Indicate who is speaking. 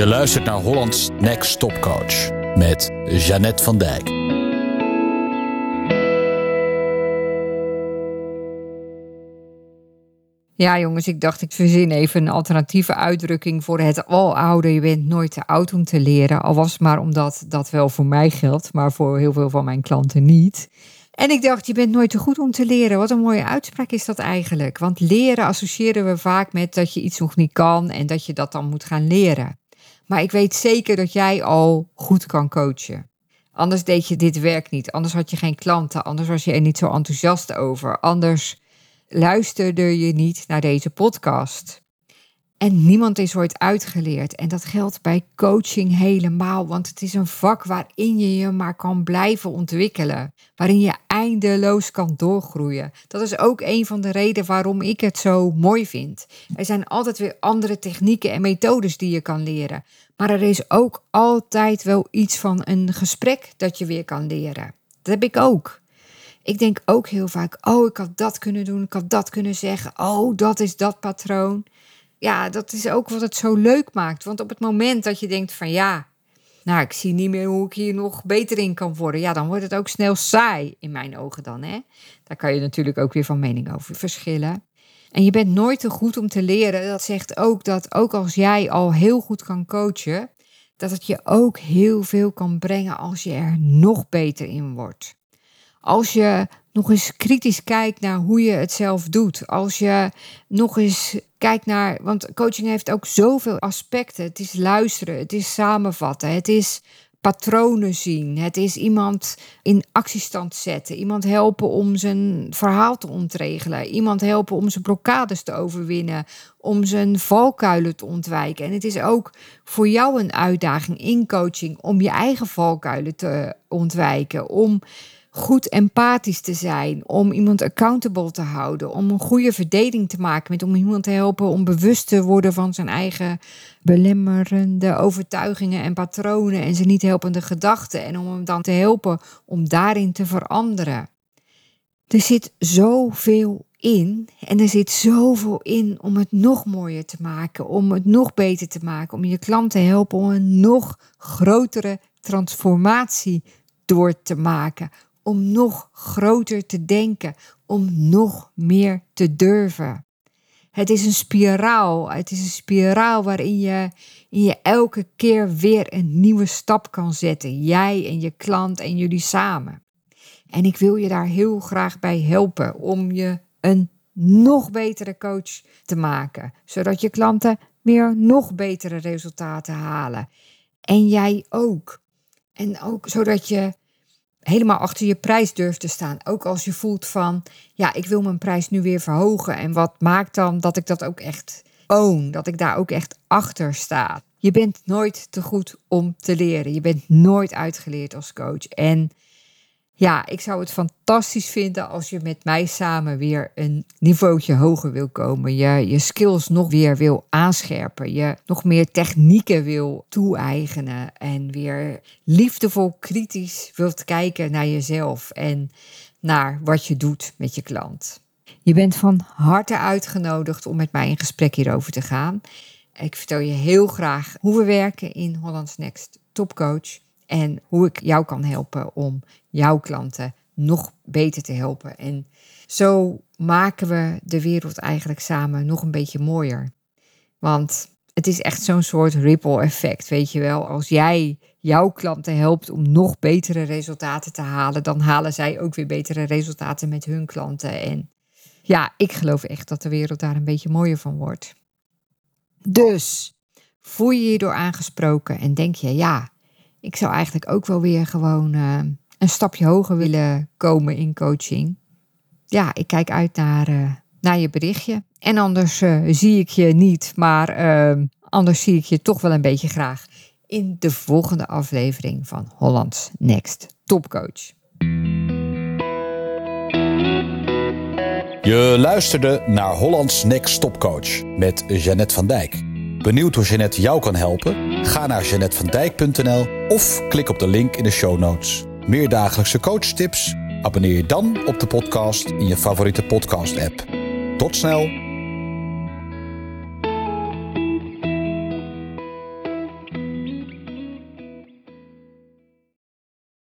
Speaker 1: Je luistert naar Hollands Next Top Coach met Jeannette van Dijk.
Speaker 2: Ja, jongens, ik dacht ik verzin even een alternatieve uitdrukking voor het aloude. Je bent nooit te oud om te leren. Al was het maar omdat dat wel voor mij geldt, maar voor heel veel van mijn klanten niet. En ik dacht, je bent nooit te goed om te leren. Wat een mooie uitspraak is dat eigenlijk. Want leren associëren we vaak met dat je iets nog niet kan en dat je dat dan moet gaan leren. Maar ik weet zeker dat jij al goed kan coachen. Anders deed je dit werk niet. Anders had je geen klanten. Anders was je er niet zo enthousiast over. Anders luisterde je niet naar deze podcast. En niemand is ooit uitgeleerd. En dat geldt bij coaching helemaal. Want het is een vak waarin je je maar kan blijven ontwikkelen. Waarin je eindeloos kan doorgroeien. Dat is ook een van de redenen waarom ik het zo mooi vind. Er zijn altijd weer andere technieken en methodes die je kan leren. Maar er is ook altijd wel iets van een gesprek dat je weer kan leren. Dat heb ik ook. Ik denk ook heel vaak: oh, ik had dat kunnen doen, ik had dat kunnen zeggen. Oh, dat is dat patroon ja, dat is ook wat het zo leuk maakt. Want op het moment dat je denkt van ja, nou, ik zie niet meer hoe ik hier nog beter in kan worden. Ja, dan wordt het ook snel saai in mijn ogen dan. Hè? Daar kan je natuurlijk ook weer van mening over verschillen. En je bent nooit te goed om te leren. Dat zegt ook dat ook als jij al heel goed kan coachen, dat het je ook heel veel kan brengen als je er nog beter in wordt. Als je nog eens kritisch kijkt naar hoe je het zelf doet. Als je nog eens kijkt naar. Want coaching heeft ook zoveel aspecten. Het is luisteren, het is samenvatten, het is patronen zien. Het is iemand in actiestand zetten. Iemand helpen om zijn verhaal te ontregelen. Iemand helpen om zijn blokkades te overwinnen. Om zijn valkuilen te ontwijken. En het is ook voor jou een uitdaging in coaching om je eigen valkuilen te ontwijken. Om goed empathisch te zijn, om iemand accountable te houden, om een goede verdeling te maken, met om iemand te helpen om bewust te worden van zijn eigen belemmerende overtuigingen en patronen en zijn niet helpende gedachten en om hem dan te helpen om daarin te veranderen. Er zit zoveel in en er zit zoveel in om het nog mooier te maken, om het nog beter te maken, om je klant te helpen om een nog grotere transformatie door te maken, om nog groter te denken, om nog meer te durven. Het is een spiraal. Het is een spiraal waarin je, in je elke keer weer een nieuwe stap kan zetten. Jij en je klant en jullie samen. En ik wil je daar heel graag bij helpen om je een nog betere coach te maken, zodat je klanten weer nog betere resultaten halen. En jij ook. En ook zodat je helemaal achter je prijs durft te staan. Ook als je voelt van, ja, ik wil mijn prijs nu weer verhogen. En wat maakt dan dat ik dat ook echt own, dat ik daar ook echt achter sta. Je bent nooit te goed om te leren. Je bent nooit uitgeleerd als coach. En ja, ik zou het fantastisch vinden als je met mij samen weer een niveautje hoger wil komen. Je, je skills nog weer wil aanscherpen. Je nog meer technieken wil toe-eigenen. En weer liefdevol kritisch wilt kijken naar jezelf en naar wat je doet met je klant. Je bent van harte uitgenodigd om met mij in gesprek hierover te gaan. Ik vertel je heel graag hoe we werken in Hollands Next Topcoach. En hoe ik jou kan helpen om jouw klanten nog beter te helpen. En zo maken we de wereld eigenlijk samen nog een beetje mooier. Want het is echt zo'n soort ripple effect, weet je wel. Als jij jouw klanten helpt om nog betere resultaten te halen, dan halen zij ook weer betere resultaten met hun klanten. En ja, ik geloof echt dat de wereld daar een beetje mooier van wordt. Dus voel je je door aangesproken en denk je, ja, ik zou eigenlijk ook wel weer gewoon uh, een stapje hoger willen komen in coaching. Ja, ik kijk uit naar, uh, naar je berichtje. En anders uh, zie ik je niet, maar ehm, anders zie ik je toch wel een beetje graag in de volgende aflevering van Hollands Next Topcoach.
Speaker 1: Je luisterde naar Hollands Next Topcoach met Jeannette van Dijk. Benieuwd hoe Jeannette jou kan helpen? Ga naar jeannettevandijk.nl of klik op de link in de show notes. Meer dagelijkse coachtips? Abonneer je dan op de podcast in je favoriete podcast-app. Tot snel!